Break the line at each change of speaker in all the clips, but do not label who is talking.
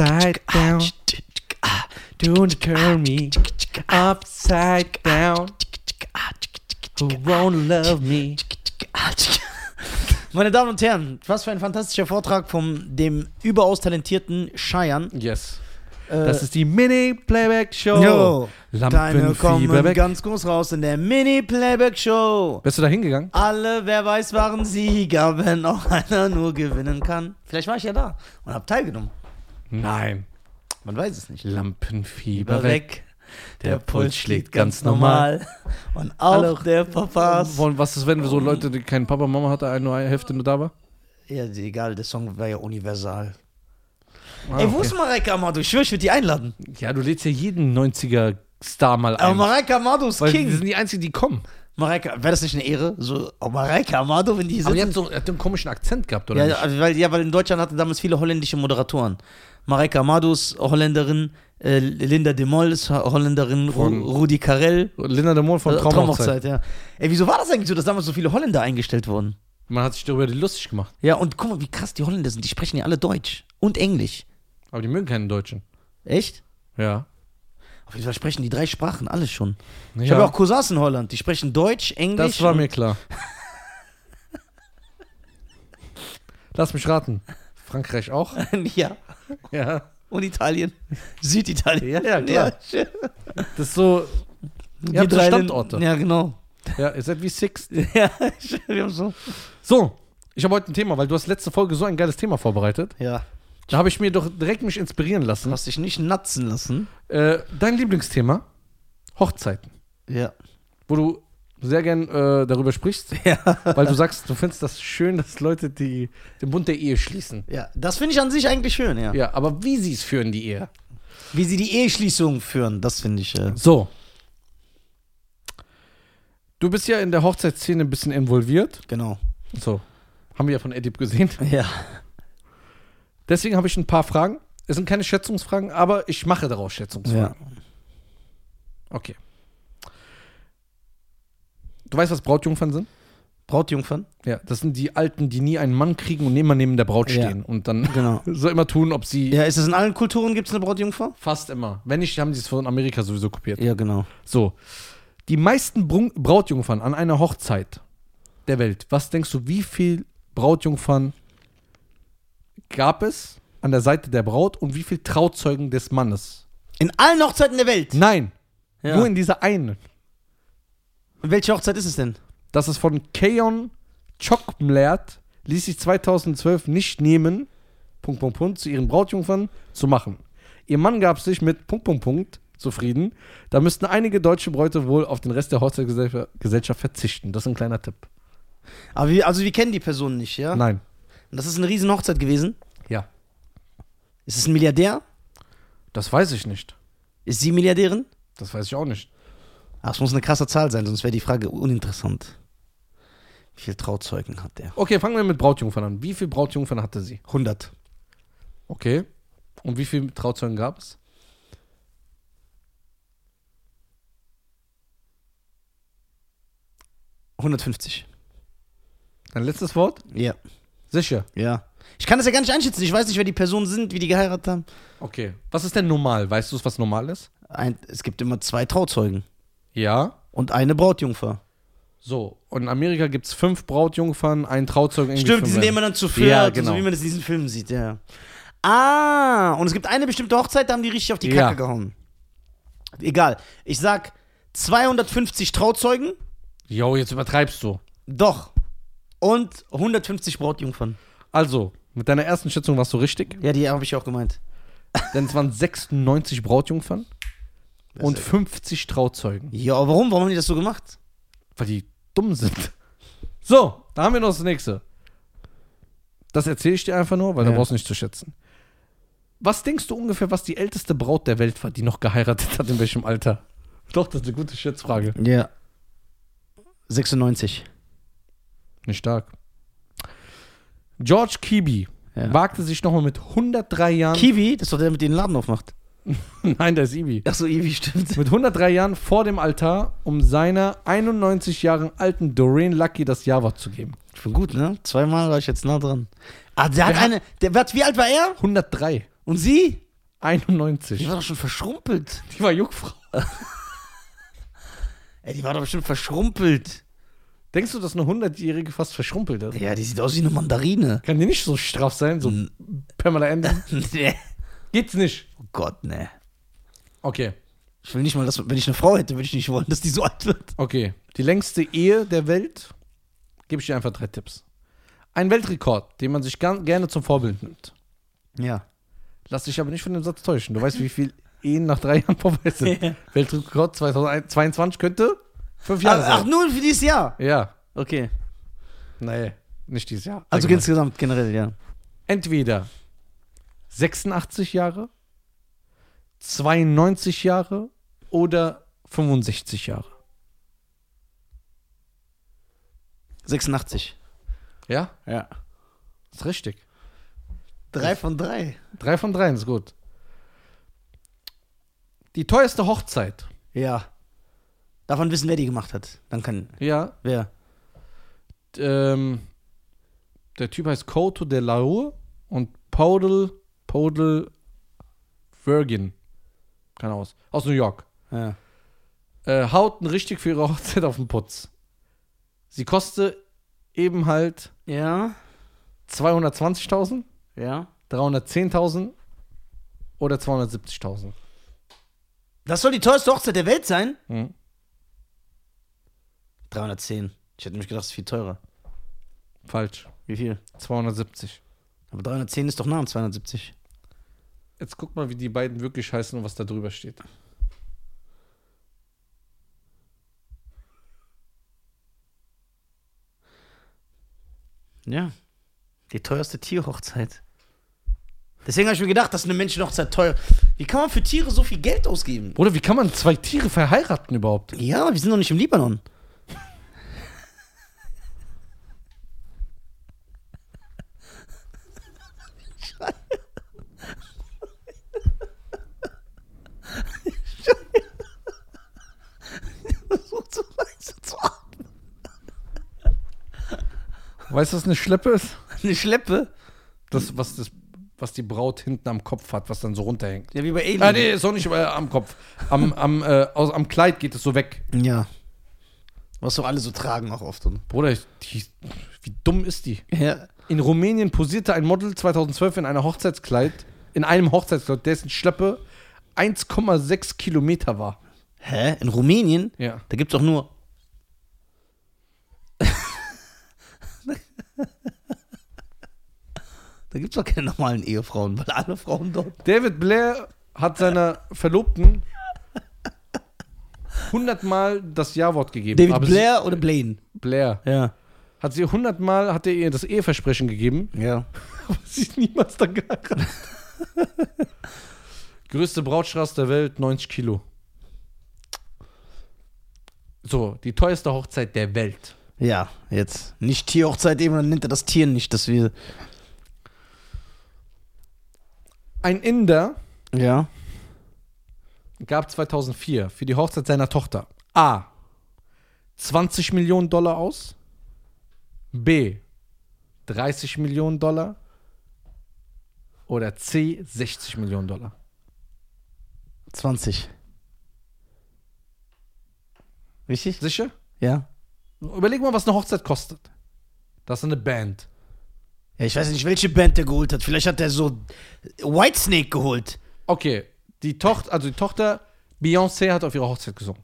upside down. Don't turn me upside down. Who won't love me?
Meine Damen und Herren, was für ein fantastischer Vortrag von dem überaus talentierten Cheyenne.
Yes.
Äh,
Das ist die Mini-Playback-Show.
Jo, deine
Lampenfieber
kommen ganz groß raus in der Mini-Playback-Show.
Bist du da hingegangen?
Alle, wer weiß, waren Sieger, wenn auch einer nur gewinnen kann. Vielleicht war ich ja da und hab teilgenommen.
Nein.
Man weiß es nicht.
Lampenfieber weg.
weg. Der Puls schlägt ganz normal. Und auch der Papas.
Wollen- Was ist, wenn wir so Leute, die keinen Papa, Mama hatte, nur eine Hälfte nur da war?
Ja, egal, der Song war ja universal.
Ah,
Ey, wo
okay.
ist Mareike Amado? Ich schwöre, ich würde die einladen.
Ja, du lädst ja jeden 90er-Star mal
Aber
ein.
Mareike Amado ist
Weil die
King.
sind die einzigen, die kommen.
Mareike, wäre das nicht eine Ehre? So, oh, Mareike Amado, wenn die
Aber die
sitzen.
hat so hat einen komischen Akzent gehabt, oder
Ja,
nicht?
also, weil, ja, weil in Deutschland hatte damals viele holländische Moderatoren. Mareike Amado ist Holländerin, äh, Linda de Mol ist Ho- Holländerin, Ru
Von-
Rudi Carell.
Linda de Mol von
äh,
Traumhochzeit.
ja. Ey, wieso war das eigentlich so, dass damals so viele Holländer eingestellt wurden?
Man hat sich darüber lustig gemacht.
Ja, und guck mal, wie krass die Holländer sind. Die sprechen ja alle Deutsch und Englisch.
Aber die mögen keinen Deutschen.
Echt?
Ja.
Auf jeden Fall sprechen die drei Sprachen, alles schon. Ich
ja.
habe auch Cousins in Holland, die sprechen Deutsch, Englisch.
das war mir klar. Lass mich raten. Frankreich auch?
ja.
Ja.
Und Italien. Süditalien.
Ja, ja, klar.
Ja,
Das ist so.
die
Ihr habt so
drei
Standorte.
Ja, genau.
Ja, ihr seid wie Six.
Ja, wir haben so.
So, ich habe heute ein Thema, weil du hast letzte Folge so ein geiles Thema vorbereitet.
Ja.
Da habe ich mir doch direkt mich inspirieren lassen.
Hast dich nicht natzen lassen.
Äh, dein Lieblingsthema? Hochzeiten.
Ja.
Wo du sehr gern äh, darüber sprichst,
Ja.
weil du sagst, du findest das schön, dass Leute die, den Bund der Ehe schließen.
Ja, das finde ich an sich eigentlich schön, ja.
Ja, aber wie sie es führen, die Ehe.
Wie sie die Eheschließung führen, das finde ich. Äh,
So. Du bist ja in der Hochzeitsszene ein bisschen involviert.
genau.
So. Haben wir ja von Edip gesehen.
Ja.
Deswegen habe ich ein paar Fragen. Es sind keine Schätzungsfragen, aber ich mache daraus Schätzungsfragen.
ja.
Okay. Du weißt, was Brautjungfern sind?
Brautjungfern?
Ja, das sind die Alten, die nie einen Mann kriegen und immer neben der Braut
Ja.
stehen und dann
Genau.
so immer tun, ob sie
Ja, ist es in allen Kulturen gibt es eine Brautjungfer?
fast immer. Wenn nicht, haben sie es von Amerika sowieso kopiert.
Ja, genau.
So. Die meisten Brun Brautjungfern an einer Hochzeit der Welt. Was denkst du, wie viel Brautjungfern gab es an der Seite der Braut und wie viel Trauzeugen des Mannes?
In allen Hochzeiten der Welt?
Nein,
Ja.
nur in dieser einen.
Welche Hochzeit ist es denn?
Das ist von Keon Chokmlert, ließ sich 2012 nicht nehmen, Punkt, Punkt, Punkt, zu ihren Brautjungfern zu machen. Ihr Mann gab sich mit Punkt, Punkt, Punkt zufrieden. Da müssten einige deutsche Bräute wohl auf den Rest der Hochzeitsgesellschaft verzichten. Das ist ein kleiner Tipp.
Aber wir, also wir kennen die Person nicht, ja?
Nein.
Und das ist eine riesen Hochzeit gewesen.
Ja.
Ist es ein Milliardär?
Das weiß ich nicht.
Ist sie Milliardärin?
Das weiß ich auch nicht.
Ach, es muss eine krasse Zahl sein, sonst wäre die Frage uninteressant. Wie viele Trauzeugen hat der?
Okay, fangen wir mit Brautjungfern an. Wie viele Brautjungfern hatte sie?
100.
Okay. Und wie viele Trauzeugen gab es?
Hundertfünfzig.
Dein letztes Wort?
Ja.
Sicher.
Ja. Ich kann das ja gar nicht einschätzen. Ich weiß nicht, wer die Personen sind, wie die geheiratet haben.
Okay. Was ist denn normal? Weißt du, was normal ist?
Ein, es gibt immer zwei Trauzeugen
Ja.
und eine Brautjungfer.
So, und in Amerika gibt es fünf Brautjungfern, einen Trauzeugen. irgendwie
Stimmt, die sind immer dann zu viert,
Ja,
und
genau.
so wie man das in diesen Filmen sieht, ja. Ah, und es gibt eine bestimmte Hochzeit, da haben die richtig auf die Kacke
Ja.
gehauen. Egal. Ich sag 250 Trauzeugen,
Jo, jetzt übertreibst du.
doch. Und 150 Brautjungfern.
Also, mit deiner ersten Schätzung warst du richtig,
Ja, die habe ich auch gemeint.
denn es waren 96 Brautjungfern und 50 Trauzeugen,
Ja, aber warum? Warum haben die das so gemacht?
weil die dumm sind. So, da haben wir noch das nächste. Das erzähle ich dir einfach nur, weil da
Ja.
brauchst du nicht zu schätzen. Was denkst du ungefähr, was die älteste Braut der Welt war, die noch geheiratet hat, in welchem Alter? Doch, das ist eine gute Schätzfrage.
Ja. 96.
Nicht stark. George Kibi
Ja.
wagte sich nochmal mit 103 Jahren.
Kiwi, das ist doch der, der mit den Laden aufmacht.
Nein, der ist Ibi.
Ach so, Iwi, stimmt.
Mit 103 Jahren vor dem Altar, um seiner 91 Jahre alten Doreen Lucky das Jawort zu geben.
Schon gut, ne? Zweimal war ich jetzt nah dran. Ah, der hat
Wer
eine. Der, wie alt war er?
103.
Und sie?
91.
Die war doch schon verschrumpelt.
Die war Jungfrau.
Ey, die war doch bestimmt verschrumpelt.
Denkst du, dass eine 100-Jährige fast verschrumpelt ist?
Ja, die sieht aus wie eine Mandarine.
Kann die nicht so straff sein? So Pamela Anderson?
nee.
Geht's nicht.
Oh Gott, nee.
Okay.
Ich will nicht mal, dass, wenn ich eine Frau hätte, würde ich nicht wollen, dass die so alt wird.
Okay. Die längste Ehe der Welt. Gebe ich dir einfach drei Tipps. Ein Weltrekord, den man sich gern, gerne zum Vorbild nimmt.
Ja.
Lass dich aber nicht von dem Satz täuschen. Du weißt, wie viel Ehen nach drei Jahren vorbei sind.
Ja.
Weltrekord 2022 könnte fünf Jahre
Ach, ach,
sein.
nur für dieses Jahr.
Ja.
Okay.
Nee, nicht dieses Jahr.
Also insgesamt generell, ja.
entweder 86 Jahre, 92 Jahre oder 65 Jahre.
86.
Ja,
Ja.
ist richtig.
Drei von drei.
Drei von dreien ist gut. Die teuerste Hochzeit.
Ja. Man wissen, wer die gemacht hat? Dann kann.
Ja,
Wer?
ähm, der Typ heißt Coto de Laur und Podel, Podel Virgin. Keine aus. Aus New York.
Ja.
Äh, hauten richtig für ihre Hochzeit auf den Putz. Sie kostet eben halt
Ja.
220.000,
Ja.
310.000 oder 270.000.
Das soll die teuerste Hochzeit der Welt sein?
Hm.
310. Ich hätte nämlich gedacht, es ist viel teurer.
Falsch.
Wie viel?
270.
Aber 310 ist doch nah an 270.
Jetzt guck mal, wie die beiden wirklich heißen und was da drüber steht.
Ja. Die teuerste Tierhochzeit. Deswegen habe ich mir gedacht, dass eine Menschenhochzeit teuer. Wie kann man für Tiere so viel Geld ausgeben?
Oder wie kann man zwei Tiere verheiraten überhaupt?
Ja, wir sind doch nicht im Libanon.
Weißt du, was eine Schleppe ist?
Eine Schleppe?
Das, was, das, was die Braut hinten am Kopf hat, was dann so runterhängt.
Ja, wie bei Alien.
Ah, nee, ist auch nicht äh, am Kopf. Am, am, äh, aus, am Kleid geht es so weg.
Ja. Was so alle so tragen auch oft. Und
Bruder, die, wie dumm ist die?
ja.
In Rumänien posierte ein Model 2012 in einer Hochzeitskleid, in einem Hochzeitskleid, dessen Schleppe 1,6 Kilometer war.
Hä? In Rumänien?
Ja.
Da gibt's doch nur. Da gibt's doch keine normalen Ehefrauen, weil alle Frauen dort.
David Blair hat seiner Verlobten 100 Mal das Ja-Wort gegeben.
David
Aber
Blair oder Blaine?
Sie, Blair.
Ja.
Hat sie 100 Mal, hat er ihr das Eheversprechen gegeben,
Ja.
aber sie ist niemals dann geheiratet. Größte Brautstraße der Welt, 90 Kilo. So, die teuerste Hochzeit der Welt.
Ja, jetzt. Nicht Tierhochzeit eben, dann nennt er das Tier nicht, dass wir.
Ein Inder
Ja.
gab 2004 für die Hochzeit seiner Tochter A. 20 Millionen Dollar aus, B. 30 Millionen Dollar oder C. 60 Millionen Dollar.
20. Richtig?
Sicher?
Ja.
Überleg mal, was eine Hochzeit kostet. Das ist eine Band.
Ja, ich weiß nicht, welche Band der geholt hat. Vielleicht hat er so Whitesnake geholt.
Okay, die Tochter, also die Tochter Beyoncé hat auf ihrer Hochzeit gesungen.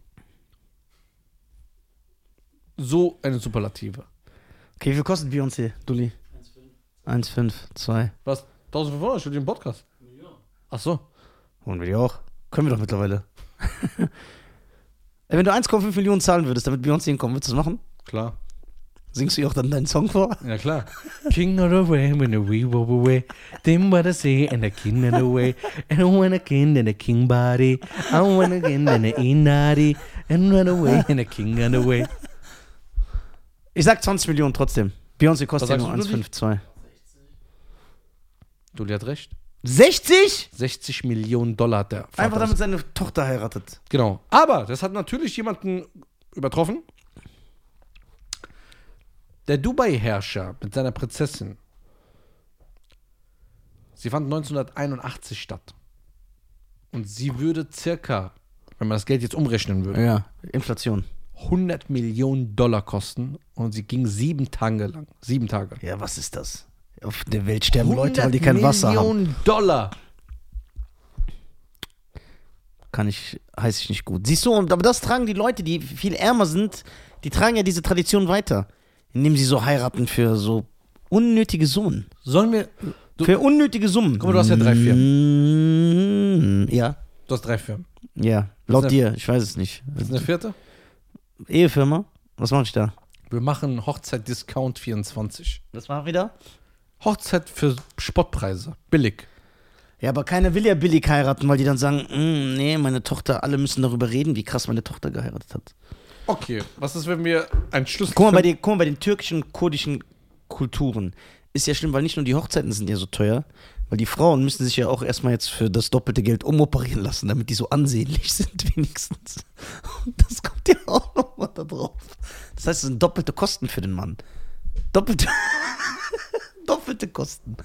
So eine Superlative.
Okay, wie viel kostet Beyoncé, Dulli? 1,5, 2.
Was? 1500 für den Podcast? Ach so.
Holen wir die auch. Können wir doch mittlerweile. Wenn du 1,5 Millionen zahlen würdest, damit Beyoncé hinkommt, würdest du das machen?
Klar.
Singst du auch dann deinen Song vor?
Ja, klar. king of the way, when the we wove away. Then what I say, and the king of the way. And I want a king and a king body. I want a king and a inari. And run away, and a king and away.
Ich sag 20 Millionen trotzdem. Beyoncé kostet ja nur
sagst du,
1,5, 2.
Dulli hat recht.
60?
60 Millionen Dollar hat der Vater
Einfach damit seine Tochter heiratet.
Genau. Aber das hat natürlich jemanden übertroffen. Der Dubai-Herrscher mit seiner Prinzessin. Sie fand 1981 statt. Und sie würde circa, wenn man das Geld jetzt umrechnen würde,
Ja, Inflation.
100 Millionen Dollar kosten und sie ging sieben Tage lang. Sieben Tage.
Ja, was ist das? Auf der Welt sterben Leute, weil die kein Wasser haben.
Millionen Dollar.
Kann ich, heiße ich nicht gut. Siehst du, und, aber das tragen die Leute, die viel ärmer sind, die tragen ja diese Tradition weiter. Indem sie so heiraten für so unnötige Summen.
Sollen wir. Du,
für unnötige Summen.
Guck mal, du hast ja drei
Firmen. Ja,
du hast drei Firmen.
ja. Laut
eine-
dir, ich weiß es nicht.
Was ist eine vierte?
Ehefirma? Was mache ich da?
Wir machen Hochzeit Discount 24.
Das war wieder?
Hochzeit für Spottpreise. Billig.
Ja, aber keiner will ja billig heiraten, weil die dann sagen, "Mm, nee, meine Tochter, alle müssen darüber reden, wie krass meine Tochter geheiratet hat.
Okay, was ist, wenn wir ein Schlüssel.
Guck mal, bei den, guck mal, bei den türkischen, kurdischen Kulturen ist ja schlimm, weil nicht nur die Hochzeiten sind ja so teuer, weil die Frauen müssen sich ja auch erstmal jetzt für das doppelte Geld umoperieren lassen, damit die so ansehnlich sind wenigstens. Und das kommt ja auch nochmal da drauf. Das heißt, es sind doppelte Kosten für den Mann. Doppelte, doppelte Kosten.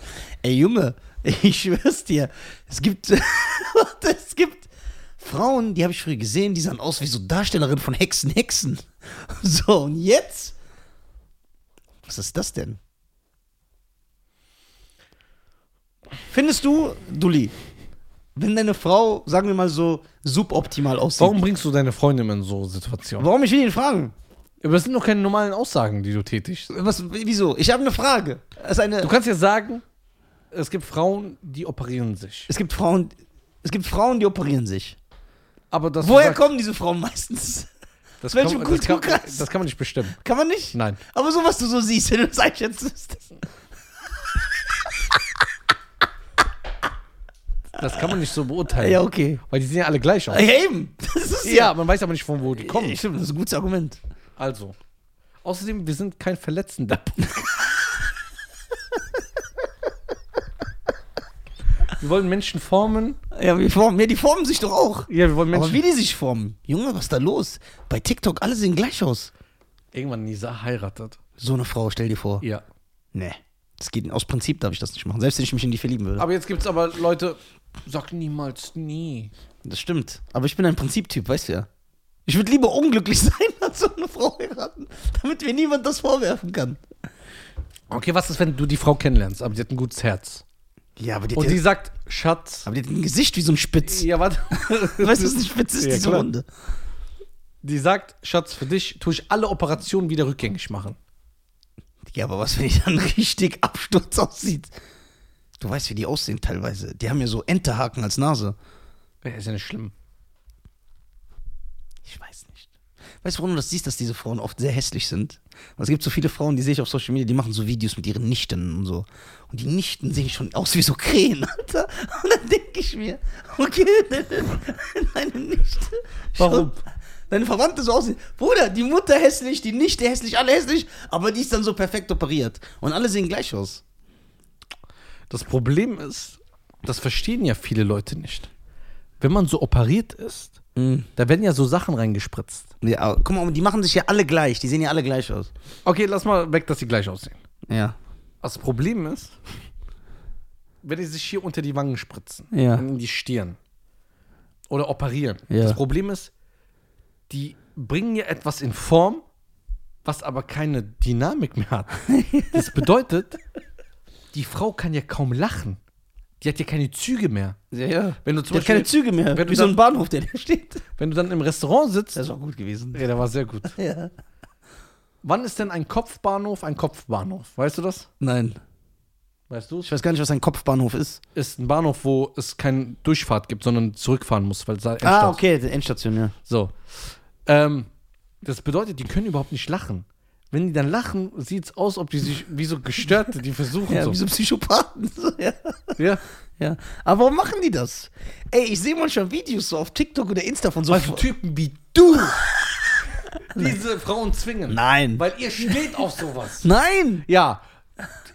Ey Junge, ich schwör's dir, es gibt, es gibt Frauen, die habe ich früher gesehen, die sahen aus wie so Darstellerinnen von Hexen, Hexen. So, und jetzt? Was ist das denn? Findest du, Dulli, wenn deine Frau, sagen wir mal so, suboptimal aussieht?
Warum bringst du deine Freundin in so Situationen?
Warum? Ich will ihn fragen.
Aber das sind doch keine normalen Aussagen, die du tätigst.
Was, wieso? Ich habe eine Frage. Ist eine,
Du kannst ja sagen, es gibt Frauen, die operieren sich.
es gibt Frauen, es gibt Frauen, die operieren sich.
Aber das
Woher
sagst,
kommen diese Frauen meistens?
das
welchem
kann, das, kann,
Kulturkreis?
das kann man nicht bestimmen.
Kann man nicht?
Nein.
Aber so, was du so siehst, wenn du das einschätzt.
Das kann man nicht so beurteilen.
Ja, okay.
Weil die sehen ja alle gleich aus.
Ja, eben. Das ist
Ja, man weiß aber nicht, von wo die kommen.
Ja, stimmt, das ist ein gutes Argument.
Also. Außerdem, wir sind kein verletzender Podcast. wir wollen Menschen formen.
Ja, wir formen, ja, die formen sich doch auch.
Ja, wir wollen Menschen.
Aber wie die sich formen. Junge, was ist da los? Bei TikTok, alle sehen gleich aus.
Irgendwann Nisa heiratet.
So eine Frau, stell dir vor.
Ja.
Nee. Das geht, aus Prinzip darf ich das nicht machen. Selbst wenn ich mich in die verlieben würde.
Aber jetzt gibt's aber Leute, sag niemals nie.
Das stimmt. Aber ich bin ein Prinziptyp, weißt du ja. Ich würde lieber unglücklich sein, als so eine Frau heiraten, damit mir niemand das vorwerfen kann.
Okay, was ist, wenn du die Frau kennenlernst, aber sie hat ein gutes Herz?
Ja, aber die,
Und die sagt, Schatz.
aber die hat ein Gesicht wie so ein Spitz.
Ja, warte.
Weißt du, was ein Spitz ist?
Ja,
diese
klar.
Runde.
Die sagt, Schatz, für dich tue ich alle Operationen wieder rückgängig machen.
Ja, aber was, wenn die dann richtig Absturz aussieht? Du weißt, wie die aussehen teilweise. Die haben ja so Enterhaken als Nase.
Ja, ist ja nicht schlimm.
Ich weiß. Weißt du, warum du das siehst, dass diese Frauen oft sehr hässlich sind? Es gibt so viele Frauen, die sehe ich auf Social Media, die machen so Videos mit ihren Nichten und so. Und die Nichten sehen schon aus wie so Krähen, Alter. Und dann denke ich mir, okay, deine Nichte.
Warum?
Deine Verwandte so aussehen. Bruder, die Mutter hässlich, die Nichte hässlich, alle hässlich, aber die ist dann so perfekt operiert. Und alle sehen gleich aus.
Das Problem ist, das verstehen ja viele Leute nicht. Wenn man so operiert ist, da werden ja so Sachen reingespritzt.
Ja, aber guck mal, die machen sich ja alle gleich. Die sehen ja alle gleich aus.
Okay, lass mal weg, dass sie gleich aussehen.
Ja.
Das Problem ist, wenn die sich hier unter die Wangen spritzen,
Ja.
in die Stirn oder operieren.
Ja.
Das Problem ist, die bringen ja etwas in Form, was aber keine Dynamik mehr hat. Das bedeutet, die Frau kann ja kaum lachen. Die hat ja keine Züge mehr.
Ja, ja.
Wenn du zum
Die hat keine
Beispiel,
Züge mehr.
wenn du
wie so
dann-
ein Bahnhof, der da steht.
wenn du dann im Restaurant sitzt,
Das war gut gewesen.
ja, der war sehr gut.
Ja.
Wann ist denn ein Kopfbahnhof ein Kopfbahnhof? Weißt du das?
Nein.
Weißt du
Ich weiß gar nicht, was ein Kopfbahnhof ist.
Ist ein Bahnhof, wo es keine Durchfahrt gibt, sondern zurückfahren muss, weil es da
Ah, okay, die Endstation, ja.
So. Ähm, das bedeutet, die können überhaupt nicht lachen. Wenn die dann lachen, sieht es aus, ob die sich wie so Gestörte, die versuchen
Ja,
so.
wie so Psychopathen. So, ja.
ja.
ja. Aber warum machen die das? Ey, ich sehe manchmal Videos so auf TikTok oder Insta von so.
Weil Typen wie du diese Frauen zwingen.
Nein.
Weil ihr steht auf sowas.
Nein!
Ja.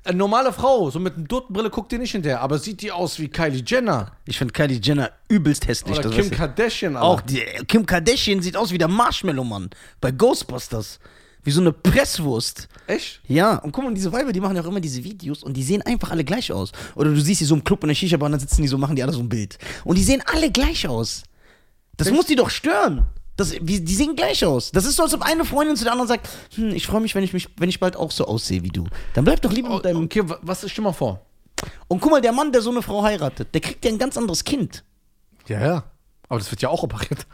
Eine normale Frau, so mit einer Duttenbrille, guckt ihr nicht hinterher, aber sieht die aus wie Kylie Jenner
Ich finde Kylie Jenner übelst hässlich.
oder Kim. Kardashian. Alter.
Auch die, Kim Kardashian sieht aus wie der Marshmallow-Mann bei Ghostbusters. Wie so eine Presswurst.
Echt?
Ja, und guck mal, diese Weiber, die machen ja auch immer diese Videos und die sehen einfach alle gleich aus. Oder du siehst die so im Club in der Shisha-Bar und dann sitzen die so, machen die alle so ein Bild. Und die sehen alle gleich aus. Das
Echt?
muss die doch stören. Das, wie, die sehen gleich aus. Das ist so, als ob eine Freundin zu der anderen sagt, hm, ich freue mich, wenn ich mich, wenn ich bald auch so aussehe wie du. Dann bleib doch lieber mit deinem.
Okay, wa- was, stell mal vor.
Und guck mal, der Mann, der so eine Frau heiratet, der kriegt ja ein ganz anderes Kind.
Ja, ja. Aber das wird ja auch operiert.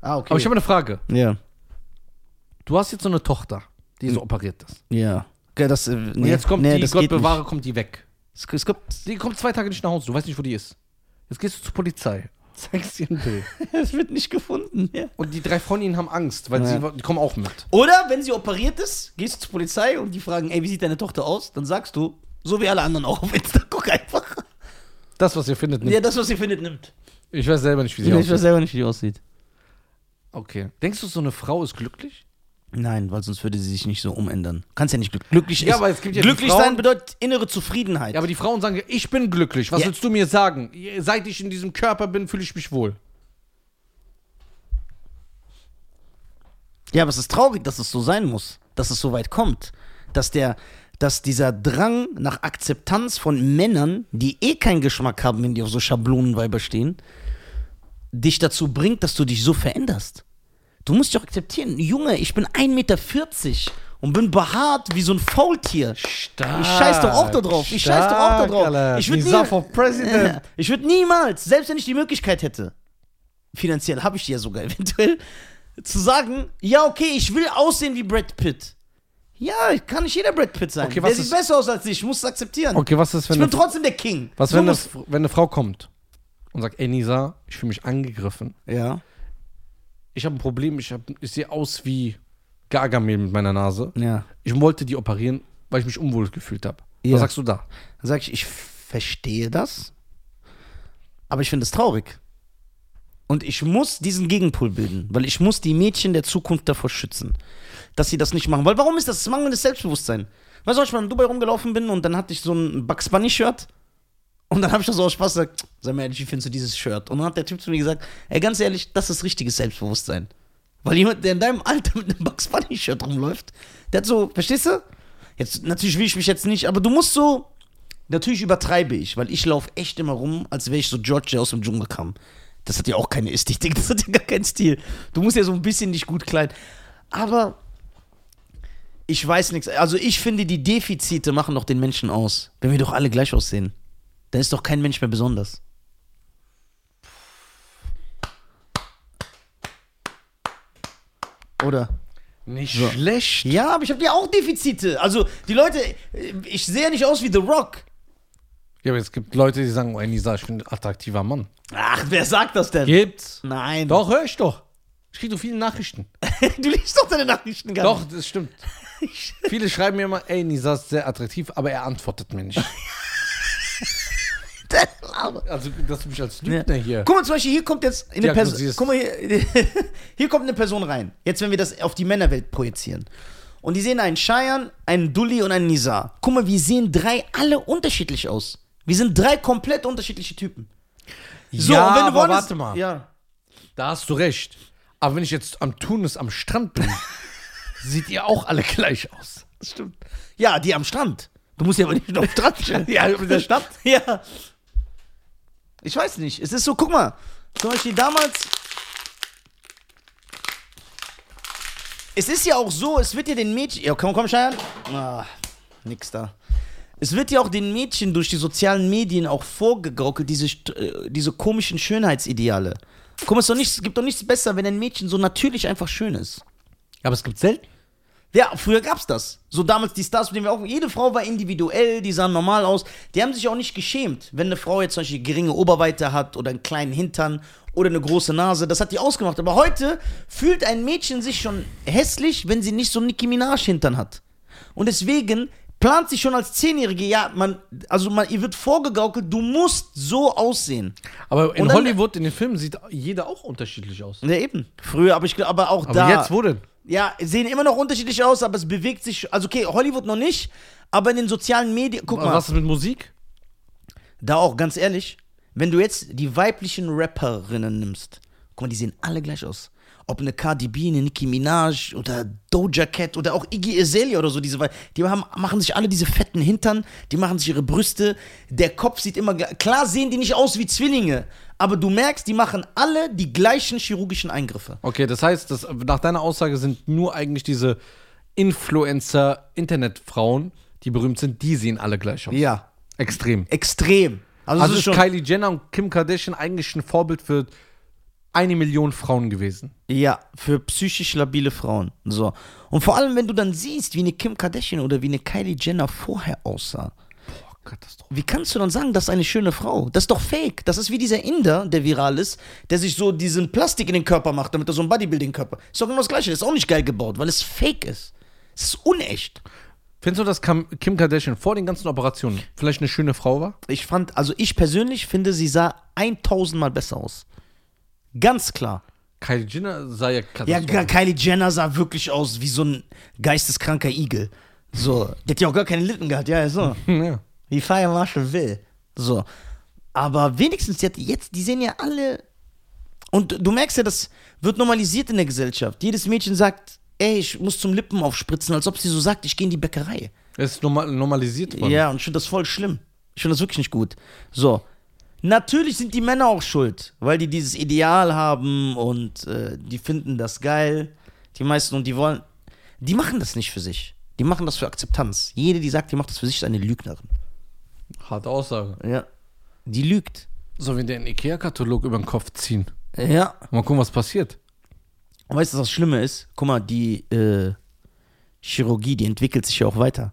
Ah, okay.
Aber ich habe eine Frage.
ja,
Du hast jetzt so eine Tochter, die so operiert ist.
ja. Okay, das, äh,
Und
nee,
jetzt kommt
nee,
die,
das
Gott
geht
bewahre, kommt die weg.
Es, es kommt,
Die kommt zwei Tage nicht nach Hause, du weißt nicht, wo die ist. Jetzt gehst du zur Polizei, zeigst ihr ein Bild.
es wird nicht gefunden. Ja.
Und die drei Freundinnen haben Angst, weil
Ja.
sie, die kommen auch mit.
Oder wenn sie operiert ist, gehst du zur Polizei und die fragen, ey, wie sieht deine Tochter aus? Dann sagst du, so wie alle anderen auch auf Insta, guck einfach.
Das, was ihr findet, nimmt.
Ja, das, was ihr findet, nimmt.
Ich weiß selber nicht, wie sie
ich
aussieht.
weiß selber nicht, wie die aussieht.
Okay. Denkst du, so eine Frau ist glücklich?
Nein, weil sonst würde sie sich nicht so umändern. Kannst ja nicht glück glücklich
Ja,
ist-
aber es gibt ja
Glücklich
Frauen-
sein bedeutet innere Zufriedenheit.
Ja, aber die Frauen sagen, ich bin glücklich. Was
Ja.
willst du mir sagen? Seit ich in diesem Körper bin, fühle ich mich wohl.
Ja, aber es ist traurig, dass es so sein muss, dass es so weit kommt, dass der, dass dieser Drang nach Akzeptanz von Männern, die eh keinen Geschmack haben, wenn die auf so Schablonenweiber stehen, dich dazu bringt, dass du dich so veränderst. Du musst dich auch akzeptieren. Junge, ich bin 1,40 Meter und bin behaart wie so ein Faultier.
Stark.
Ich scheiß doch auch da drauf. Ich scheiß doch auch da drauf. Ich würde nie, ich würde niemals, selbst wenn ich die Möglichkeit hätte, finanziell habe ich die ja sogar eventuell, zu sagen, ja okay, ich will aussehen wie Brad Pitt. Ja, kann nicht jeder Brad Pitt sein.
Okay,
Der sieht
ist-
besser aus als ich, ich muss es akzeptieren.
Okay, was ist,
ich
wenn
bin
eine,
trotzdem der King.
was,
So
wenn, eine, wenn eine Frau kommt und sagt, ey Nisa, ich fühle mich angegriffen.
ja,
Ich habe ein Problem, ich, hab, ich sehe aus wie Gargamel mit meiner Nase.
ja.
Ich wollte die operieren, weil ich mich unwohl gefühlt habe.
Ja.
Was sagst du da?
Dann sage ich, ich verstehe das, aber ich finde es traurig. Und ich muss diesen Gegenpol bilden, weil ich muss die Mädchen der Zukunft davor schützen, dass sie das nicht machen. Weil warum ist das mangelndes Selbstbewusstsein? Weißt du, als ich mal in Dubai rumgelaufen bin und dann hatte ich so ein Bugs Bunny Shirt und dann habe ich das so aus Spaß gesagt, sag mal ehrlich, wie findest du dieses Shirt? Und dann hat der Typ zu mir gesagt, ey, ganz ehrlich, das ist richtiges Selbstbewusstsein. Weil jemand, der in deinem Alter mit einem Bugs Bunny Shirt rumläuft, der hat so, verstehst du? Jetzt, natürlich will ich mich jetzt nicht, aber du musst so, Natürlich übertreibe ich, weil ich laufe echt immer rum, als wäre ich so George, der aus dem Dschungel kam. Das hat ja auch keine Ästhetik, das hat ja gar keinen Stil. Du musst ja so ein bisschen dich gut kleiden. Aber ich weiß nichts. Also ich finde, die Defizite machen doch den Menschen aus. Wenn wir doch alle gleich aussehen, dann ist doch kein Mensch mehr besonders. Oder?
Nicht
So.
schlecht.
Ja, aber ich habe ja auch Defizite. Also die Leute, ich sehe ja nicht aus wie The Rock.
Ja, aber es gibt Leute, die sagen, oh, ey Nisa, ich bin ein attraktiver Mann.
Ach, wer sagt das denn?
Gibt's.
Nein.
Doch, hör ich doch. Ich kriege so viele Nachrichten.
Du liest doch deine Nachrichten gar
Doch, das stimmt. Viele schreiben mir immer, ey, Nisa ist sehr attraktiv, aber er antwortet mir nicht. Also, dass du mich als Lügner hier.
Guck mal, zum Beispiel, hier kommt jetzt eine Person. Guck mal, hier, hier kommt eine Person rein. Jetzt, wenn wir das auf die Männerwelt projizieren. Und die sehen einen Cheyenne, einen Dulli und einen Nizar. Guck mal, wir sehen drei alle unterschiedlich aus. Wir sind drei komplett unterschiedliche Typen. So,
ja,
und wenn du
aber
woanders-
warte mal.
Ja.
Da hast du recht. Aber wenn ich jetzt am Tunis am Strand bin, seht ihr auch alle gleich aus.
Das stimmt. Ja, die am Strand. Du musst ja aber nicht auf Strand stehen.
Ja, in der Stadt.
Ja. Ich weiß nicht. Es ist so, guck mal. Zum Beispiel damals. Es ist ja auch so, es wird ja den Mädchen. Ja, komm, komm, Scheiern. Ah, nix da. Es wird ja auch den Mädchen durch die sozialen Medien auch vorgegaukelt, diese, äh, diese komischen Schönheitsideale. Guck mal, es, doch nicht, es gibt doch nichts besser, wenn ein Mädchen so natürlich einfach schön ist.
Aber es gibt selten.
Ja, früher gab's das. So damals die Stars, mit denen wir auch. Jede Frau war individuell, die sahen normal aus. Die haben sich auch nicht geschämt, wenn eine Frau jetzt zum Beispiel geringe Oberweite hat oder einen kleinen Hintern oder eine große Nase. Das hat die ausgemacht. Aber heute fühlt ein Mädchen sich schon hässlich, wenn sie nicht so einen Nicki Minaj Hintern hat. Und deswegen plant sie schon als Zehnjährige, ja, man, also man, ihr wird vorgegaukelt, du musst so aussehen.
Aber in
dann-
Hollywood, in den Filmen, sieht jeder auch unterschiedlich aus.
Ja, eben. Früher, aber ich aber auch
Aber
da.
jetzt, wo denn?
Ja, sehen immer noch unterschiedlich aus, aber es bewegt sich. Also, okay, Hollywood noch nicht, aber in den sozialen Medien. Guck mal,
Was ist mit Musik?
da auch, ganz ehrlich, wenn du jetzt die weiblichen Rapperinnen nimmst, guck mal, die sehen alle gleich aus. Ob eine Cardi B, eine Nicki Minaj oder Doja Cat oder auch Iggy Azalea oder so, diese, die haben, machen sich alle diese fetten Hintern, die machen sich ihre Brüste, der Kopf sieht immer, klar sehen die nicht aus wie Zwillinge, aber du merkst, die machen alle die gleichen chirurgischen Eingriffe.
Okay, das heißt, dass, nach deiner Aussage sind nur eigentlich diese Influencer-Internetfrauen, die berühmt sind, die sehen alle gleich aus.
Ja,
Extrem.
extrem. Also,
Also
das
ist
ist
Kylie Jenner und Kim Kardashian eigentlich ein Vorbild für eine Million Frauen gewesen.
Ja, für psychisch labile Frauen. So. Und vor allem, wenn du dann siehst, wie eine Kim Kardashian oder wie eine Kylie Jenner vorher aussah.
Boah, Katastrophe.
Wie kannst du dann sagen, das ist eine schöne Frau? Das ist doch fake. Das ist wie dieser Inder, der viral ist, der sich so diesen Plastik in den Körper macht, damit er so einen Bodybuilding-Körper. Ist doch genau das Gleiche. Das ist auch nicht geil gebaut, weil es fake ist. Es ist unecht.
Findest du, dass Kim Kardashian vor den ganzen Operationen vielleicht eine schöne Frau war?
Ich fand, also ich persönlich finde, sie sah 1000 Mal besser aus. Ganz klar.
Kylie Jenner sah ja
Ja. Kylie Jenner sah wirklich aus wie so ein geisteskranker Igel. So, die hat ja auch gar keine Lippen gehabt, ja, so.
ja.
Wie Fire Marshall will. So. Aber wenigstens, die, hat jetzt, die sehen ja alle. Und du merkst ja, das wird normalisiert in der Gesellschaft. Jedes Mädchen sagt, ey, ich muss zum Lippen aufspritzen, als ob sie so sagt, ich gehe in die Bäckerei.
Es ist normal, normalisiert worden.
Ja, und ich finde das voll schlimm. Ich finde das wirklich nicht gut. So. Natürlich sind die Männer auch schuld, weil die dieses Ideal haben und äh, die finden das geil. Die meisten und die wollen. Die machen das nicht für sich. Die machen das für Akzeptanz. Jede, die sagt, die macht das für sich, ist eine Lügnerin.
Harte Aussage.
Ja. Die lügt.
Sollen wir den Ikea-Katalog über den Kopf ziehen?
Ja.
Mal gucken, was passiert.
Und weißt du, was das Schlimme ist? Guck mal, die äh, Chirurgie, die entwickelt sich ja auch weiter.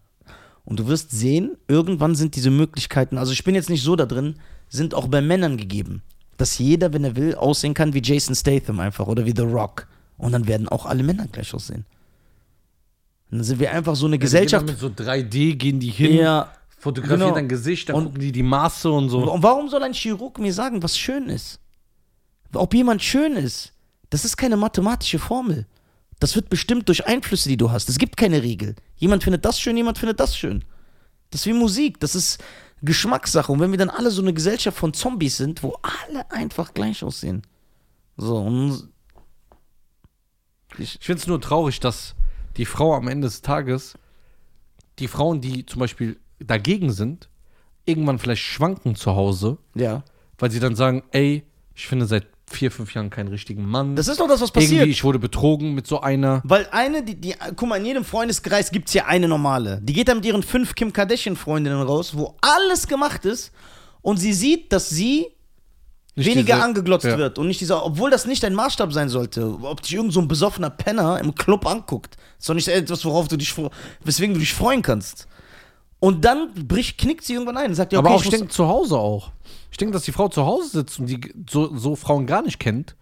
Und du wirst sehen, irgendwann sind diese Möglichkeiten, also ich bin jetzt nicht so da drin, sind auch bei Männern gegeben. Dass jeder, wenn er will, aussehen kann wie Jason Statham einfach oder wie The Rock. Und dann werden auch alle Männer gleich aussehen. Und dann sind wir einfach so eine Gesellschaft.
Mit so 3D gehen die hin,
Ja.
fotografieren
Genau.
dein Gesicht, dann
Und-
gucken die die Maße und so.
Und warum soll ein Chirurg mir sagen, was schön ist? Ob jemand schön ist, das ist keine mathematische Formel. Das wird bestimmt durch Einflüsse, die du hast. Es gibt keine Regel. Jemand findet das schön, jemand findet das schön. Das ist wie Musik, das ist Geschmackssache. Und wenn wir dann alle so eine Gesellschaft von Zombies sind, wo alle einfach gleich aussehen. So, und
Ich finde es nur traurig, dass die Frau am Ende des Tages, die Frauen, die zum Beispiel dagegen sind, irgendwann vielleicht schwanken zu Hause,
ja.
weil sie dann sagen, ey, ich finde seit vier, fünf Jahren keinen richtigen Mann.
Das ist doch das, was passiert.
Irgendwie, ich wurde betrogen mit so einer.
Weil eine, die, die, guck mal, in jedem Freundeskreis gibt es ja eine normale. Die geht dann mit ihren fünf Kim Kardashian-Freundinnen raus, wo alles gemacht ist und sie sieht, dass sie
Nicht
weniger
diese-
angeglotzt
ja.
wird und nicht dieser, obwohl das nicht ein Maßstab sein sollte, ob dich irgend so ein besoffener Penner im Club anguckt. ist doch nicht etwas, worauf du dich, weswegen du dich freuen kannst. Und dann bricht, knickt sie irgendwann ein und sagt, ja, okay,
Aber auch,
ich
ich denke, zu Hause auch. Ich denke, dass die Frau zu Hause sitzt und die so, so Frauen gar nicht kennt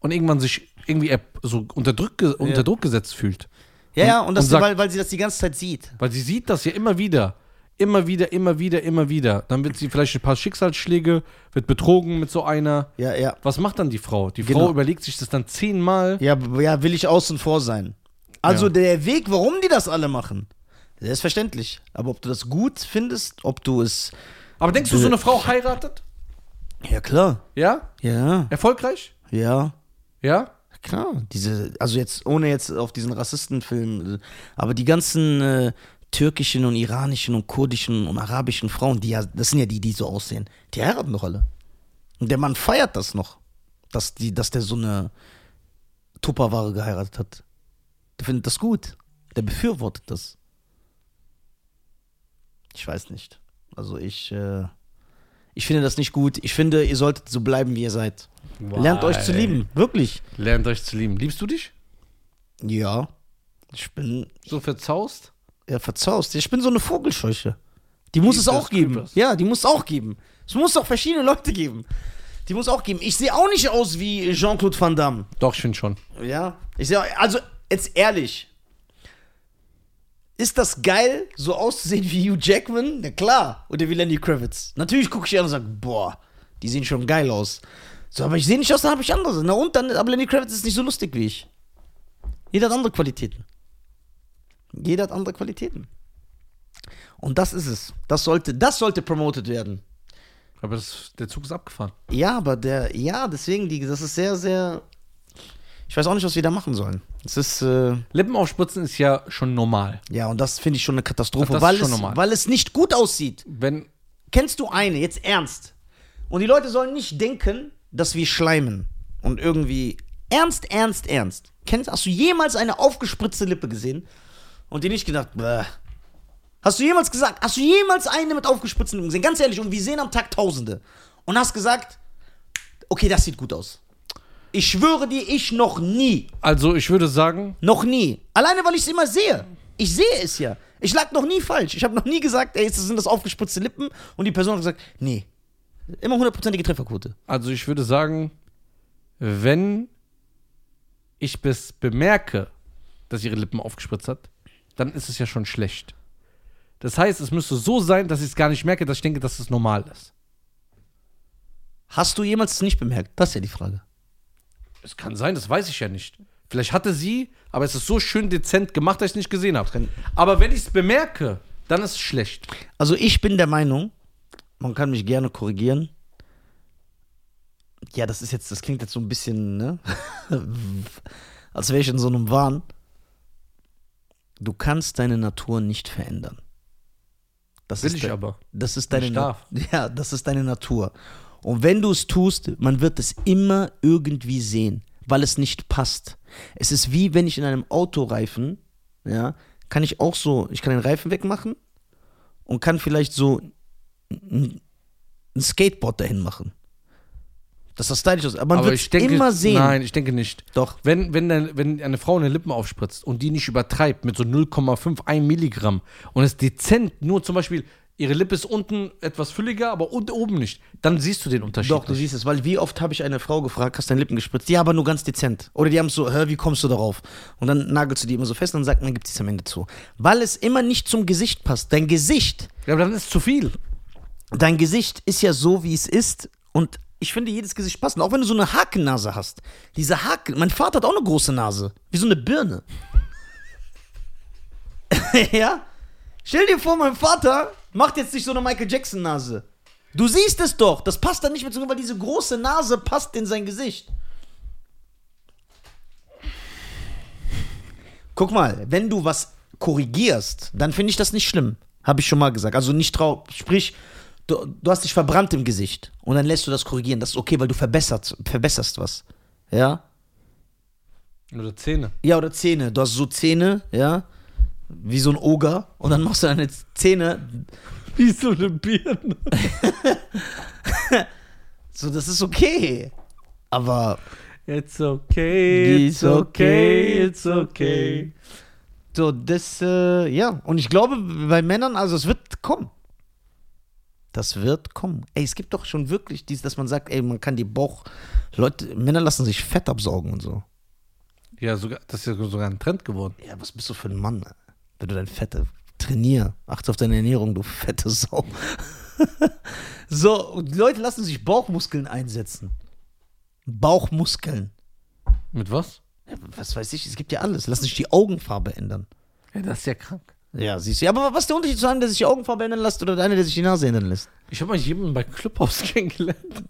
und irgendwann sich irgendwie so unter Druck, unter Druck gesetzt fühlt.
ja, ja, und das,
und sagt-
weil, weil sie das die ganze Zeit sieht.
Weil sie sieht das ja immer wieder. Immer wieder, immer wieder, immer wieder. Dann wird sie vielleicht ein paar Schicksalsschläge, wird betrogen mit so einer.
Ja, ja.
Was macht dann die Frau? Die
Genau.
Frau überlegt sich das dann zehnmal.
Ja, ja, will ich außen vor sein. Also
Ja.
der Weg, warum die das alle machen, der ist verständlich. Aber ob du das gut findest, ob du es.
Aber denkst du, so eine Frau heiratet?
Ja, klar.
Ja?
Ja,
Erfolgreich?
ja.
Ja?
Klar, diese, also jetzt, ohne jetzt auf diesen Rassistenfilm, aber die ganzen äh, türkischen und iranischen und kurdischen und arabischen Frauen, die ja, das sind ja die, die so aussehen, die heiraten doch alle. Und der Mann feiert das noch, dass, die, dass der so eine Tupperware geheiratet hat. Der findet das gut. Der befürwortet das. Ich weiß nicht. Also ich, äh, ich finde das nicht gut. Ich finde, ihr solltet so bleiben, wie ihr seid. Lernt euch zu lieben, wirklich.
Lernt euch zu lieben. Liebst du dich?
Ja. Ich bin
So verzaust?
ja, verzaust. Ich bin so eine Vogelscheuche. Die muss es auch geben.
Creepers.
Ja, die muss es auch geben. Es muss doch verschiedene Leute geben. Die muss auch geben. Ich sehe auch nicht aus wie Jean-Claude Van Damme.
Doch, ich finde schon.
Ja. Ich sehe, also, jetzt ehrlich. Ist das geil, so auszusehen wie Hugh Jackman? Na klar. Oder wie Lenny Kravitz. Natürlich gucke ich an und sage, boah, die sehen schon geil aus. So, aber ich sehe nicht aus, dann habe ich andere. Na und dann, aber Lenny Kravitz ist nicht so lustig wie ich. Jeder hat andere Qualitäten. Jeder hat andere Qualitäten. Und das ist es. Das sollte, das sollte promoted werden.
Aber das, der Zug ist abgefahren.
Ja, aber der, ja, deswegen, die, das ist sehr, sehr. Ich weiß auch nicht, was wir da machen sollen. Es ist, äh,
Lippenaufspritzen ist ja schon normal.
ja, und das finde ich schon eine Katastrophe,
Das ist
weil,
schon
es,
normal.
weil es nicht gut aussieht.
Wenn,
Kennst du eine, jetzt ernst? Und die Leute sollen nicht denken, dass wir schleimen. Und irgendwie ernst, ernst, ernst. Kennst, hast du jemals eine aufgespritzte Lippe gesehen und dir nicht gedacht, Bäh. Hast du jemals gesagt, hast du jemals eine mit aufgespritzten Lippen gesehen? Ganz ehrlich, und wir sehen am Tag Tausende. Und hast gesagt, okay, das sieht gut aus. Ich schwöre dir, ich noch nie.
also ich würde sagen,
Noch nie. Alleine, weil ich es immer sehe. Ich sehe es ja. Ich lag noch nie falsch. Ich habe noch nie gesagt, ey, das sind das aufgespritzte Lippen. Und die Person hat gesagt, nee. Immer hundertprozentige Trefferquote.
also ich würde sagen, wenn ich bis bemerke, dass ihre Lippen aufgespritzt hat, dann ist es ja schon schlecht. Das heißt, es müsste so sein, dass ich es gar nicht merke, dass ich denke, dass es normal ist.
Hast du jemals es nicht bemerkt? Das ist ja die Frage.
Es kann sein, das weiß ich ja nicht. Vielleicht hatte sie, aber es ist so schön dezent gemacht, dass ich es nicht gesehen habe. Aber wenn ich es bemerke, dann ist es schlecht.
Also ich bin der Meinung, man kann mich gerne korrigieren. Ja, das ist jetzt, das klingt jetzt so ein bisschen, ne? Als wäre ich in so einem Wahn. Du kannst deine Natur nicht verändern. Das
Will
ist
ich aber.
Das ist deine
Ich darf.
Ja, das ist deine Natur. Und wenn du es tust, man wird es immer irgendwie sehen, weil es nicht passt. Es ist wie wenn ich in einem Autoreifen, ja, kann ich auch so, ich kann den Reifen wegmachen und kann vielleicht so ein Skateboard dahin machen. Dass das stylisch ist. Aber man wird es immer sehen.
Nein, ich denke nicht.
Doch.
Wenn, wenn, dein, wenn eine Frau eine Lippen aufspritzt und die nicht übertreibt mit so 0,5, 1 Milligramm und es dezent nur zum Beispiel, ihre Lippe ist unten etwas fülliger, aber unten oben nicht, dann siehst du den Unterschied.
Doch, du siehst es, weil wie oft habe ich eine Frau gefragt, hast du deine Lippen gespritzt? Ja, aber nur ganz dezent. Oder die haben so, hör, wie kommst du darauf? Und dann nagelst du die immer so fest und dann sagt man, gibt es am Ende zu. Weil es immer nicht zum Gesicht passt. Dein Gesicht,
ja, aber dann ist es zu viel.
dein Gesicht ist ja so, wie es ist und ich finde jedes Gesicht passend. Auch wenn du so eine Hakennase hast. Diese Haken, mein Vater hat auch eine große Nase. Wie so eine Birne. ja? Stell dir vor, mein Vater macht jetzt nicht so eine Michael Jackson Nase. Du siehst es doch. Das passt dann nicht mehr zu, weil diese große Nase passt in sein Gesicht. Guck mal, wenn du was korrigierst, dann finde ich das nicht schlimm. Habe ich schon mal gesagt. Also nicht trau. Sprich, du, du hast dich verbrannt im Gesicht und dann lässt du das korrigieren. Das ist okay, weil du verbessert, verbesserst was. Ja?
Oder Zähne.
Ja, oder Zähne. Du hast so Zähne, ja, wie so ein Oger und dann machst du deine Zähne.
Wie so eine Birne.
So, das ist okay. Aber
It's okay, it's okay, it's okay.
so, das, äh, ja. Und ich glaube, bei Männern, also es wird kommen. Das wird kommen. Ey, es gibt doch schon wirklich dies, dass man sagt, ey, man kann die Bauch. Leute, Männer lassen sich Fett absaugen und so.
Ja, sogar, das ist ja sogar ein Trend geworden.
Ja, was bist du für ein Mann, ey? Wenn du dein Fette trainier. Achte auf deine Ernährung, du fette Sau. so, und die Leute lassen sich Bauchmuskeln einsetzen. Bauchmuskeln.
Mit was?
Ja, was weiß ich, es gibt ja alles. Lassen sich die Augenfarbe ändern.
Ja, das ist ja krank.
Ja, siehst du. Ja, aber was ist der Unterschied zu einem, der sich die Augenfarbe ändern lässt oder einer, der sich die Nase ändern lässt?
Ich habe mal jemanden bei Clubhouse kennengelernt.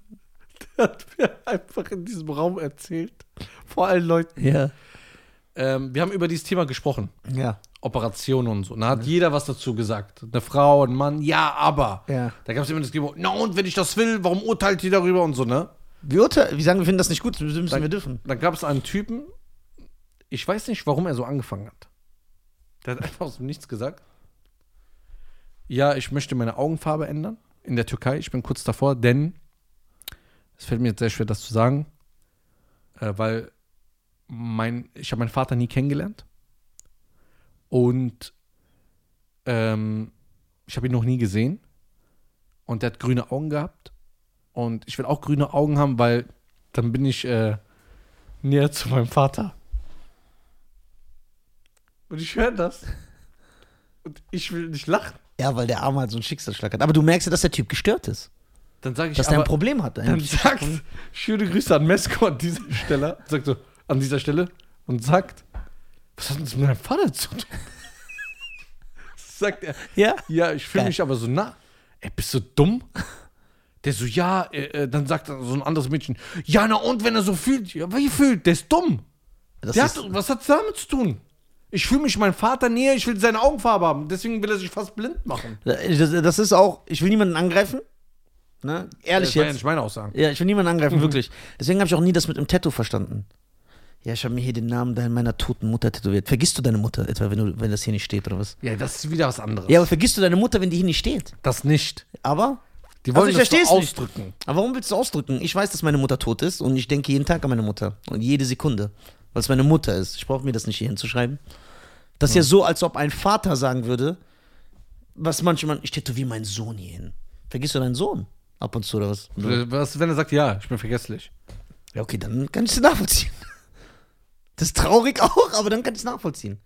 Der hat mir einfach in diesem Raum erzählt. Vor allen Leuten.
Ja.
Ähm, wir haben über dieses Thema gesprochen.
Ja.
Operationen und so. Da hat jeder was dazu gesagt. Eine Frau, ein Mann, ja, aber.
Ja.
Da gab es immer das Thema, na und wenn ich das will, warum urteilt die darüber und so, ne?
Wie, urteil- wie sagen wir, finden das nicht gut, müssen
Dann-
wir dürfen.
Dann gab es einen Typen, ich weiß nicht, warum er so angefangen hat. Der hat einfach aus dem Nichts gesagt. Ja, ich möchte meine Augenfarbe ändern in der Türkei. Ich bin kurz davor, denn es fällt mir jetzt sehr schwer, das zu sagen, äh, weil mein, ich habe meinen Vater nie kennengelernt und ähm, ich habe ihn noch nie gesehen und der hat grüne Augen gehabt und ich will auch grüne Augen haben, weil dann bin ich äh, näher zu meinem Vater. Und ich höre das. Und ich will nicht lachen.
Ja, weil der Arme halt so einen Schicksalsschlag hat. Aber du merkst ja, dass der Typ gestört ist.
Dann sage ich,
Dass der ein Problem hat.
dann sagt, schöne Grüße an Mesko an dieser Stelle, sagt so, an dieser Stelle und sagt, was hat denn das mit meinem Vater zu tun? sagt er,
ja?
ja, ich fühle mich aber so nah. Ey, bist du dumm? Der so, ja, äh, äh, dann sagt so ein anderes Mädchen, ja, na und wenn er so fühlt, ja, wie fühlt? Der ist dumm.
Das
Der
ist,
hat, was hat's damit zu tun? Ich fühle mich meinem Vater näher, ich will seine Augenfarbe haben. Deswegen will er sich fast blind machen.
das, das ist auch, ich will niemanden angreifen. Ne? Ehrlich
das
jetzt.
nicht meine Aussagen.
Ja, ich will niemanden angreifen,
Mhm.
wirklich. Deswegen habe ich auch nie das mit dem Tattoo verstanden. Ja, ich habe mir hier den Namen deiner- meiner toten Mutter tätowiert. Vergisst du deine Mutter etwa, wenn, du, wenn das hier nicht steht oder was?
Ja, das ist wieder was anderes.
Ja, aber vergisst du deine Mutter, wenn die hier nicht steht?
Das nicht.
Aber?
Die
Also
wollen
ich
das
versteh's nicht.
ausdrücken.
Aber warum willst du ausdrücken? Ich weiß, dass meine Mutter tot ist und ich denke jeden Tag an meine Mutter. Und jede Sekunde. Weil es meine Mutter ist. Ich brauche mir das nicht hier hinzuschreiben. Das ist ja so, als ob ein Vater sagen würde, was manchmal, ich tätowiere meinen Sohn hier hin. Vergisst du deinen Sohn? Ab und zu oder was?
Was, wenn er sagt, ja, ich bin vergesslich.
Ja, okay, dann kann ich es nachvollziehen. Das ist traurig auch, aber dann kann ich es nachvollziehen.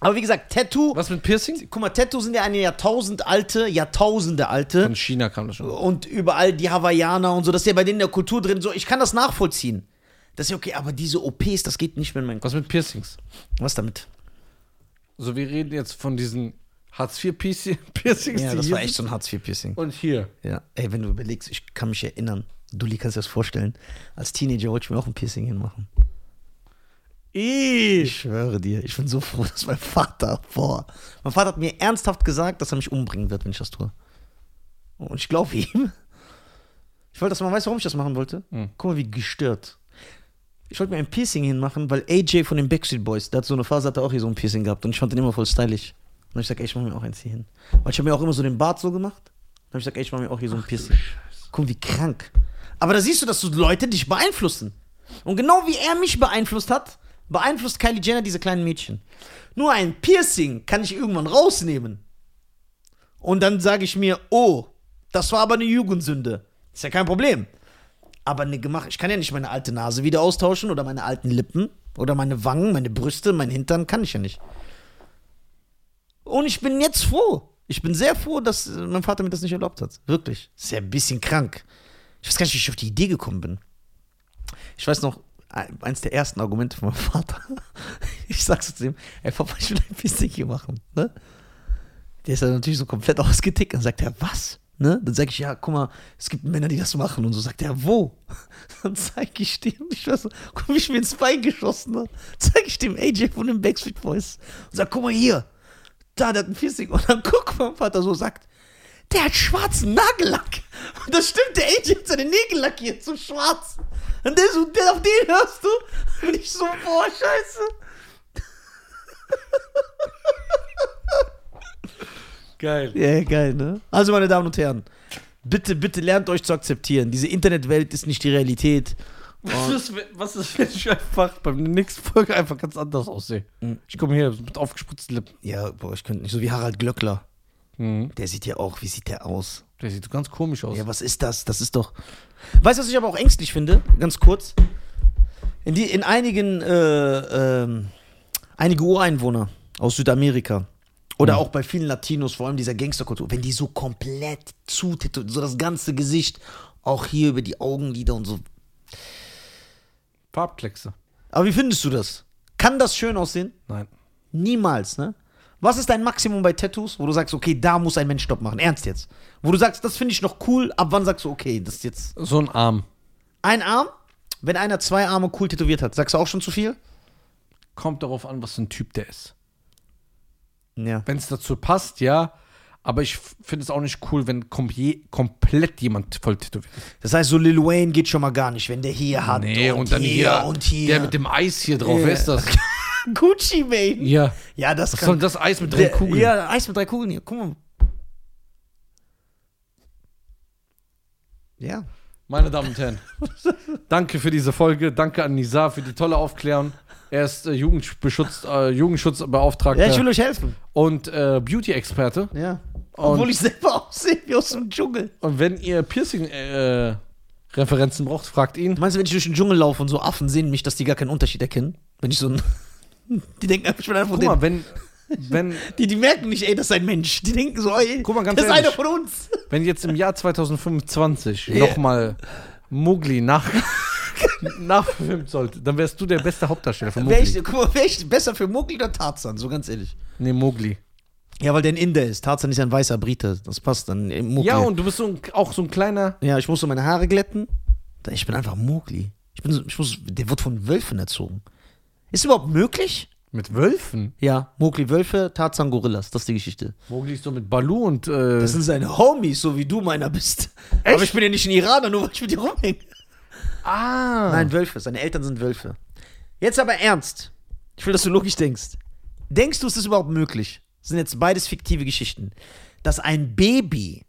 Aber wie gesagt, Tattoo.
Was mit Piercing?
Guck mal, Tattoo sind ja eine Jahrtausend alte, Jahrtausende alte.
Von China kam das schon.
Und überall die Hawaiianer und so, das ist ja bei denen in der Kultur drin. So, ich kann das nachvollziehen. Das ist ja okay, aber diese OPs, das geht nicht mehr in meinen Kopf.
Was mit Piercings?
Was damit?
Also wir reden jetzt von diesen Hartz-IV-Piercings.
Ja, das war echt so ein Hartz-IV-Piercing.
Und hier.
Ja, ey, wenn du überlegst, ich kann mich erinnern. Dulli, kannst du dir das vorstellen? Als Teenager wollte ich mir auch ein Piercing hinmachen. Ich schwöre dir, ich bin so froh, dass mein Vater, boah. Mein Vater hat mir ernsthaft gesagt, dass er mich umbringen wird, wenn ich das tue. Und ich glaube ihm. Ich wollte, dass man weiß, warum ich das machen wollte.
Hm.
Guck mal, wie gestört. Ich wollte mir ein Piercing hinmachen, weil AJ von den Backstreet Boys, der hat so eine Phase, hat er auch hier so ein Piercing gehabt und ich fand den immer voll stylisch. Und ich sag, ey, ich mach mir auch eins hier hin. Weil ich habe mir auch immer so den Bart so gemacht. Dann habe ich gesagt, ey, ich mach mir auch hier so ein Piercing. Guck, wie krank. Aber da siehst du, dass so Leute dich beeinflussen. Und genau wie er mich beeinflusst hat, beeinflusst Kylie Jenner diese kleinen Mädchen. Nur ein Piercing kann ich irgendwann rausnehmen. Und dann sage ich mir, oh, das war aber eine Jugendsünde. Ist ja kein Problem. Aber eine gemacht, ich kann ja nicht meine alte Nase wieder austauschen oder meine alten Lippen oder meine Wangen, meine Brüste, mein Hintern, kann ich ja nicht. Und ich bin jetzt froh. Ich bin sehr froh, dass mein Vater mir das nicht erlaubt hat. Wirklich. Ist ja ein bisschen krank. Ich weiß gar nicht, wie ich auf die Idee gekommen bin. Ich weiß noch, eins der ersten Argumente von meinem Vater. Ich sag so zu ihm, ey Papa, ich will ein Piercing hier machen. Ne? Der ist dann natürlich so komplett ausgetickt und sagt er, was? Ne? Dann sag ich, ja, guck mal, es gibt Männer, die das machen. Und so sagt er, wo? Dann zeig ich dem, ich weiß, guck, wie ich mir ins Bein geschossen habe. Zeig ich dem AJ von den Backstreet Boys. Und sag, guck mal hier, da, der hat ein Piercing. Und dann guck, mein Vater so sagt, der hat schwarzen Nagellack. Und das stimmt, der AJ hat seine Nägel lackiert, so schwarz. Und der so, der, auf den hörst du? Und ich so, boah, scheiße.
Geil.
Ja, geil, ne? Also, meine Damen und Herren, bitte, bitte lernt euch zu akzeptieren. Diese Internetwelt ist nicht die Realität.
Was ist, was ist, wenn ich einfach beim nächsten Folge einfach ganz anders aussehe?
Mhm.
Ich komme hier mit aufgespritzten Lippen.
Ja, boah, ich könnte nicht. So wie Harald Glöckler.
Mhm.
Der sieht ja auch, wie sieht der aus?
Der sieht ganz komisch aus.
Ja, was ist das? Das ist doch. Weißt du, was ich aber auch ängstlich finde? Ganz kurz. In, die, in einigen, äh, ähm, einige Ureinwohner aus Südamerika oder auch bei vielen Latinos, vor allem dieser Gangsterkultur, wenn die so komplett zutätowiert, so das ganze Gesicht, auch hier über die Augenlider und so.
Farbkleckse.
Aber wie findest du das? Kann das schön aussehen?
Nein.
Niemals, ne? Was ist dein Maximum bei Tattoos, wo du sagst, okay, da muss ein Mensch Stopp machen? Ernst jetzt. Wo du sagst, das finde ich noch cool, ab wann sagst du, okay, das ist jetzt.
So ein Arm.
Ein Arm? Wenn einer zwei Arme cool tätowiert hat, sagst du auch schon zu viel?
Kommt darauf an, was für ein Typ der ist.
Ja.
Wenn es dazu passt, ja. Aber ich finde es auch nicht cool, wenn kom je, komplett jemand voll tätowiert ist.
Das heißt, so Lil Wayne geht schon mal gar nicht, wenn der hier hat
Nee, und, dann hier,
und hier.
Der mit dem Eis hier drauf. Wer ist das?
Gucci Mane.
Ja.
Ja, das
Was
kann.
soll das Eis mit drei
der,
Kugeln?
Ja, Eis mit drei Kugeln hier. Guck mal. Ja.
Meine Damen und Herren, danke für diese Folge. Danke an Nizar für die tolle Aufklärung. Er ist äh, Jugendbeschutz, äh, Jugendschutzbeauftragter
Ja, ich will euch helfen.
und äh, Beauty-Experte.
Ja. Obwohl ich selber aussehe wie aus dem Dschungel.
Und wenn ihr Piercing-Referenzen braucht, fragt ihn.
Meinst du, wenn ich durch den Dschungel laufe und so Affen sehen mich, dass die gar keinen Unterschied erkennen? Wenn ich so ein. Die denken einfach, ich bin einer von
Guck mal, wenn, wenn,
Die, die merken nicht, ey, das ist ein Mensch. Die denken so, ey,
Guck mal, ganz
das ist einer von uns.
wenn jetzt im Jahr 2025
Ja.
nochmal Mowgli nach, nachfilmt sollte, dann wärst du der beste Hauptdarsteller von
Wär
Mowgli.
ich, guck mal, wär ich besser für Mowgli oder Tarzan, so ganz ehrlich.
Nee, Mowgli.
Ja, weil der ein Inder ist. Tarzan ist ein weißer Brite. Das passt dann. Mowgli.
Ja, und du bist so ein, auch so ein kleiner.
ja, ich muss so meine Haare glätten. Ich bin einfach Mowgli. Ich, bin so, ich muss, der wird von Wölfen erzogen. Ist überhaupt möglich?
Mit Wölfen?
Ja, Mowgli Wölfe, Tarzan Gorillas, das ist die Geschichte.
Mowgli ist so mit Balu und. Äh,
Das sind seine Homies, so wie du meiner bist.
Echt?
Aber ich bin ja nicht ein Iraner, nur weil ich mit dir rumhänge.
ah.
Nein, Wölfe. Seine Eltern sind Wölfe. Jetzt aber ernst. Ich will, dass du logisch denkst. Denkst du, es ist überhaupt möglich? Das sind jetzt beides fiktive Geschichten. Dass ein Baby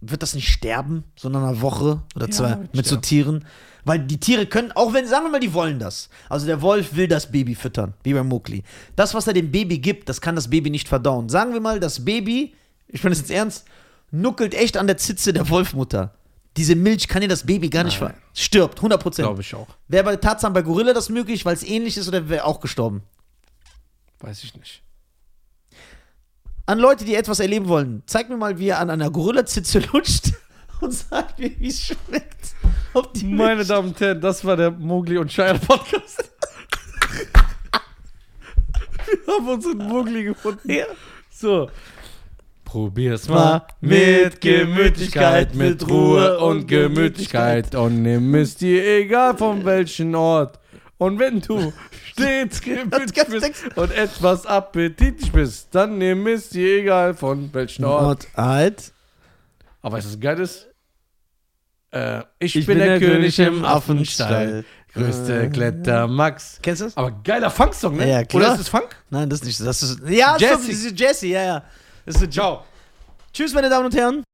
wird das nicht sterben, sondern eine Woche oder
Ja,
zwei mit so
sterben.
Tieren. Weil die Tiere können, auch wenn, sagen wir mal, die wollen das. Also der Wolf will das Baby füttern, wie bei Mowgli. Das, was er dem Baby gibt, das kann das Baby nicht verdauen. Sagen wir mal, das Baby, ich meine das jetzt ernst, nuckelt echt an der Zitze der Wolfmutter. Diese Milch kann dir das Baby gar nicht ver... Stirbt, 100 Prozent.
Glaube ich auch.
Wäre bei Tarzan bei Gorilla das möglich, weil es ähnlich ist, oder wäre auch gestorben?
Weiß ich nicht.
An Leute, die etwas erleben wollen, zeig mir mal, wie er an einer Gorilla-Zitze lutscht und sag mir, wie es schmeckt.
Meine
Milch-
Damen und Herren, das war der Mowgli und Shire Podcast. Wir haben unseren Mowgli gefunden.
Ja.
So. Probier's
Mal
mal
mit
Gemütlichkeit, mit Ruhe und Gemütlichkeit und nimm es dir egal von welchem Ort. Und wenn du stets gemütlich bist und etwas appetitlich bist, dann nimm es dir egal von welchem Ort.
Ort alt.
Aber weißt du, was geil ist? Äh, ich, bin, der, König im Affenstall. Größte Kletter Max.
Kennst du das?
Aber geiler Funksong, ne?
Ja, klar.
Oder ist es Funk?
Nein, das ist nicht. Das ist. Ja, Jesse. So, diese Jesse, ja, ja. Das ist Ciao. Tschüss, meine Damen und Herren.